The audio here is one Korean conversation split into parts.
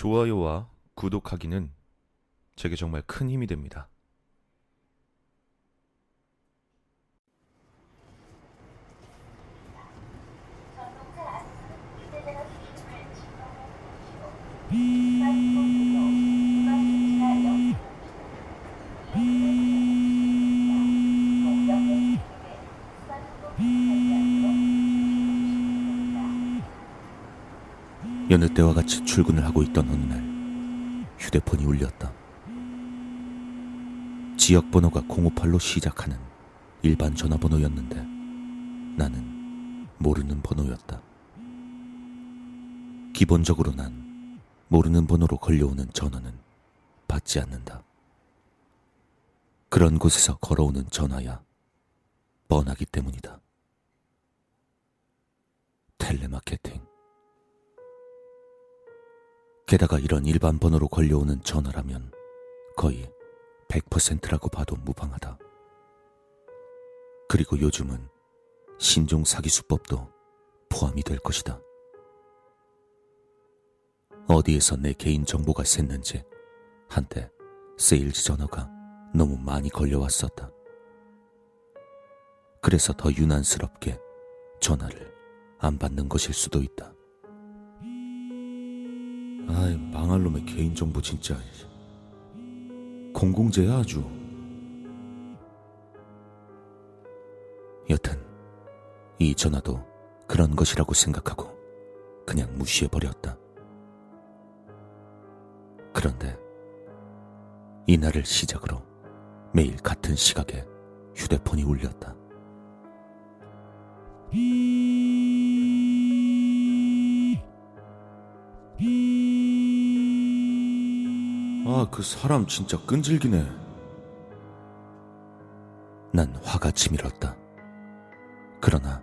좋아요와 구독하기는 제게 정말 큰 힘이 됩니다. 여느 때와 같이 출근을 하고 있던 어느 날 휴대폰이 울렸다. 지역 번호가 058로 시작하는 일반 전화번호였는데 나는 모르는 번호였다. 기본적으로 난 모르는 번호로 걸려오는 전화는 받지 않는다. 그런 곳에서 걸어오는 전화야 뻔하기 때문이다. 텔레마케팅. 게다가 이런 일반 번호로 걸려오는 전화라면 거의 100%라고 봐도 무방하다. 그리고 요즘은 신종 사기 수법도 포함이 될 것이다. 어디에서 내 개인 정보가 샜는지 한때 세일즈 전화가 너무 많이 걸려왔었다. 그래서 더 유난스럽게 전화를 안 받는 것일 수도 있다. 망할 놈의 개인정보 진짜. 공공재야 아주. 여튼 이 전화도 그런 것이라고 생각하고 그냥 무시해버렸다. 그런데 이날을 시작으로 매일 같은 시각에 휴대폰이 울렸다. 아, 그 사람 진짜 끈질기네. 난 화가 치밀었다. 그러나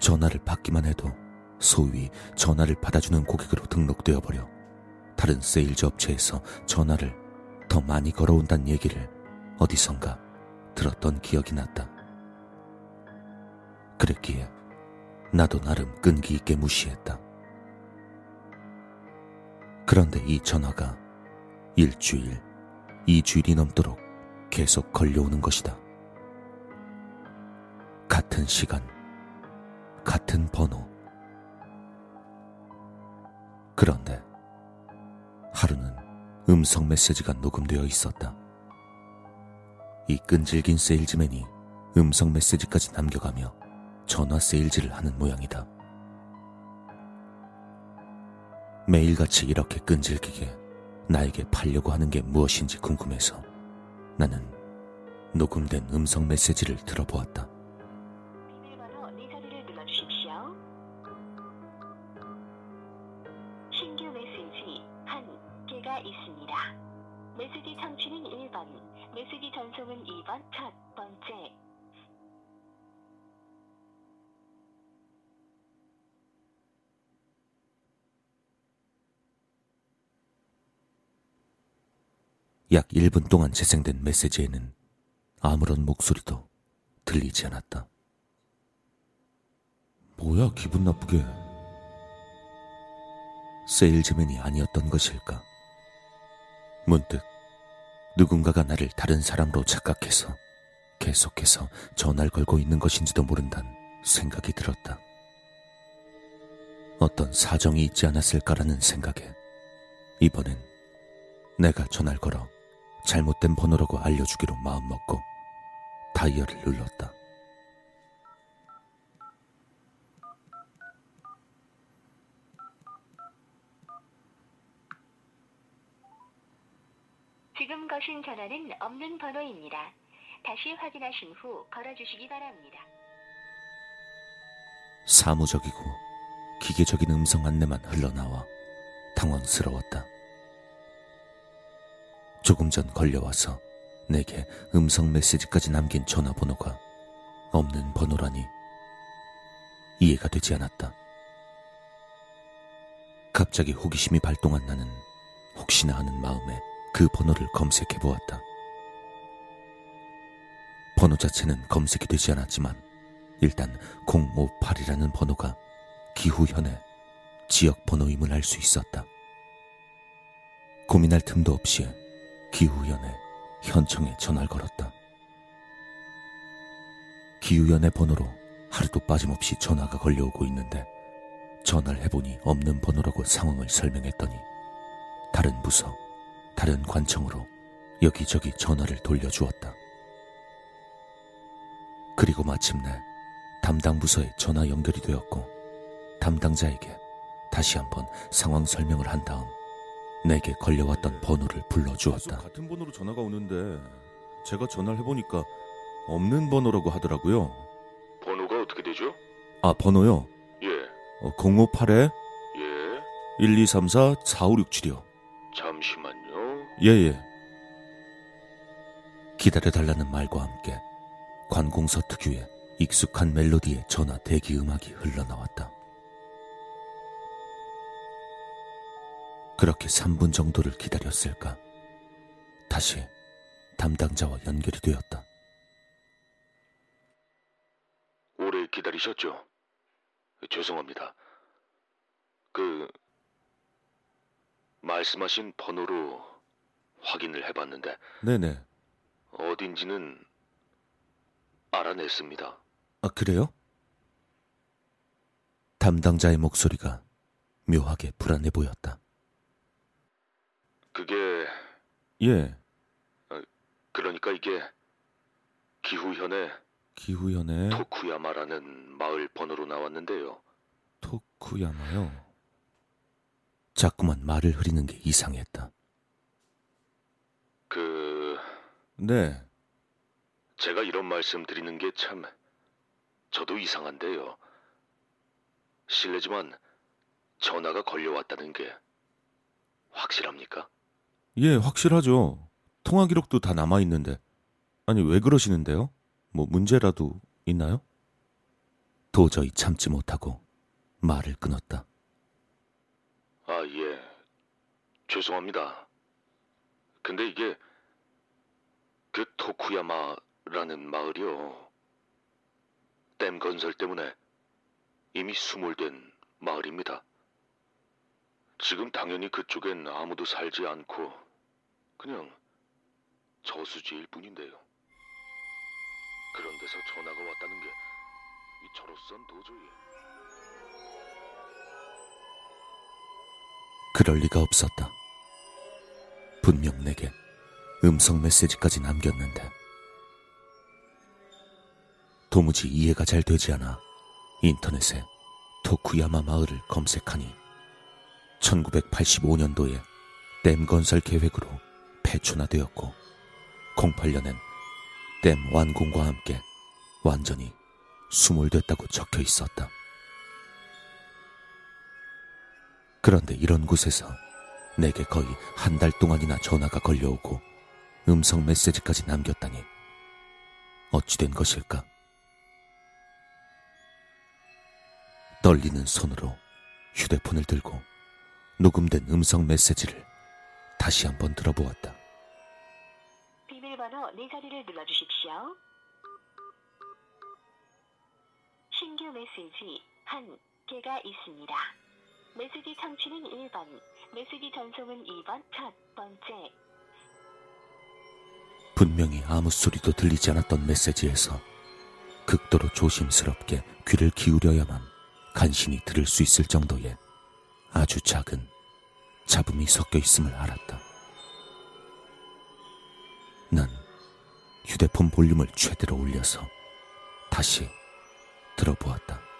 전화를 받기만 해도 소위 전화를 받아주는 고객으로 등록되어 버려 다른 세일즈 업체에서 전화를 더 많이 걸어온다는 얘기를 어디선가 들었던 기억이 났다. 그랬기에 나도 나름 끈기 있게 무시했다. 그런데 이 전화가 일주일, 이주일이 넘도록 계속 걸려오는 것이다. 같은 시간, 같은 번호. 그런데 하루는 음성 메시지가 녹음되어 있었다. 이 끈질긴 세일즈맨이 음성 메시지까지 남겨가며 전화 세일즈를 하는 모양이다. 매일같이 이렇게 끈질기게 나에게 팔려고 하는 게 무엇인지 궁금해서 나는 녹음된 음성 메시지를 들어보았다. 약 1분 동안 재생된 메시지에는 아무런 목소리도 들리지 않았다. 뭐야, 기분 나쁘게. 세일즈맨이 아니었던 것일까? 문득 누군가가 나를 다른 사람으로 착각해서 계속해서 전화를 걸고 있는 것인지도 모른다는 생각이 들었다. 어떤 사정이 있지 않았을까라는 생각에 이번엔 내가 전화를 걸어 잘못된 번호라고 알려주기로 마음먹고 다이얼을 눌렀다. 지금 거신 전화는 없는 번호입니다. 다시 확인하신 후 걸어주시기 바랍니다. 사무적이고 기계적인 음성 안내만 흘러나와 당황스러웠다. 조금 전 걸려와서 내게 음성 메시지까지 남긴 전화번호가 없는 번호라니 이해가 되지 않았다. 갑자기 호기심이 발동한 나는 혹시나 하는 마음에 그 번호를 검색해 보았다. 번호 자체는 검색이 되지 않았지만 일단 058이라는 번호가 기후현의 지역 번호임을 알 수 있었다. 고민할 틈도 없이 기우연의 현청에 전화를 걸었다. 기우연의 번호로 하루도 빠짐없이 전화가 걸려오고 있는데 전화를 해보니 없는 번호라고 상황을 설명했더니 다른 부서, 다른 관청으로 여기저기 전화를 돌려주었다. 그리고 마침내 담당 부서에 전화 연결이 되었고 담당자에게 다시 한번 상황 설명을 한 다음 내게 걸려왔던 번호를 불러주었다. 같은 번호로 전화가 오는데 제가 전화를 해보니까 없는 번호라고 하더라고요. 번호가 어떻게 되죠? 아 번호요? 예, 어, 058에 예. 1234 4567이요. 잠시만요. 예예. 기다려달라는 말과 함께 관공서 특유의 익숙한 멜로디의 전화 대기 음악이 흘러나왔다. 그렇게 3분 정도를 기다렸을까? 다시 담당자와 연결이 되었다. 오래 기다리셨죠? 죄송합니다. 그 말씀하신 번호로 확인을 해봤는데 네네. 어딘지는 알아냈습니다. 아, 그래요? 담당자의 목소리가 묘하게 불안해 보였다. 그게 예. 그러니까 이게 기후현의 기후연의 토쿠야마라는 마을 번호로 나왔는데요. 토쿠야마요. 자꾸만 말을 흐리는 게 이상했다. 그 네. 제가 이런 말씀 드리는 게 참 저도 이상한데요. 실례지만 전화가 걸려왔다는 게 확실합니까? 예, 확실하죠. 통화 기록도 다 남아 있는데. 아니 왜 그러시는데요? 뭐 문제라도 있나요? 도저히 참지 못하고 말을 끊었다. 아, 예. 죄송합니다. 근데 이게 그 토쿠야마라는 마을이요. 댐 건설 때문에 이미 수몰된 마을입니다. 지금 당연히 그쪽엔 아무도 살지 않고 그냥 저수지일 뿐인데요. 그런 데서 전화가 왔다는 게이 저로선 도저히 그럴 리가 없었다. 분명 내게 음성 메시지까지 남겼는데 도무지 이해가 잘 되지 않아 인터넷에 토쿠야마 마을을 검색하니 1985년도에 댐 건설 계획으로 폐촌화되었고 08년엔 댐 완공과 함께 완전히 수몰됐다고 적혀 있었다. 그런데 이런 곳에서 내게 거의 한 달 동안이나 전화가 걸려오고 음성 메시지까지 남겼다니 어찌된 것일까? 떨리는 손으로 휴대폰을 들고 녹음된 음성 메시지를 다시 한번 들어보았다. 네 자리를 눌러주십시오. 신규 메시지 한 개가 있습니다. 메시지 청취는 1번, 메시지 전송은 2번 첫 번째. 분명히 아무 소리도 들리지 않았던 메시지에서 극도로 조심스럽게 귀를 기울여야만 간신히 들을 수 있을 정도의 아주 작은 잡음이 섞여 있음을 알았다. 휴대폰 볼륨을 최대로 올려서 다시 들어보았다.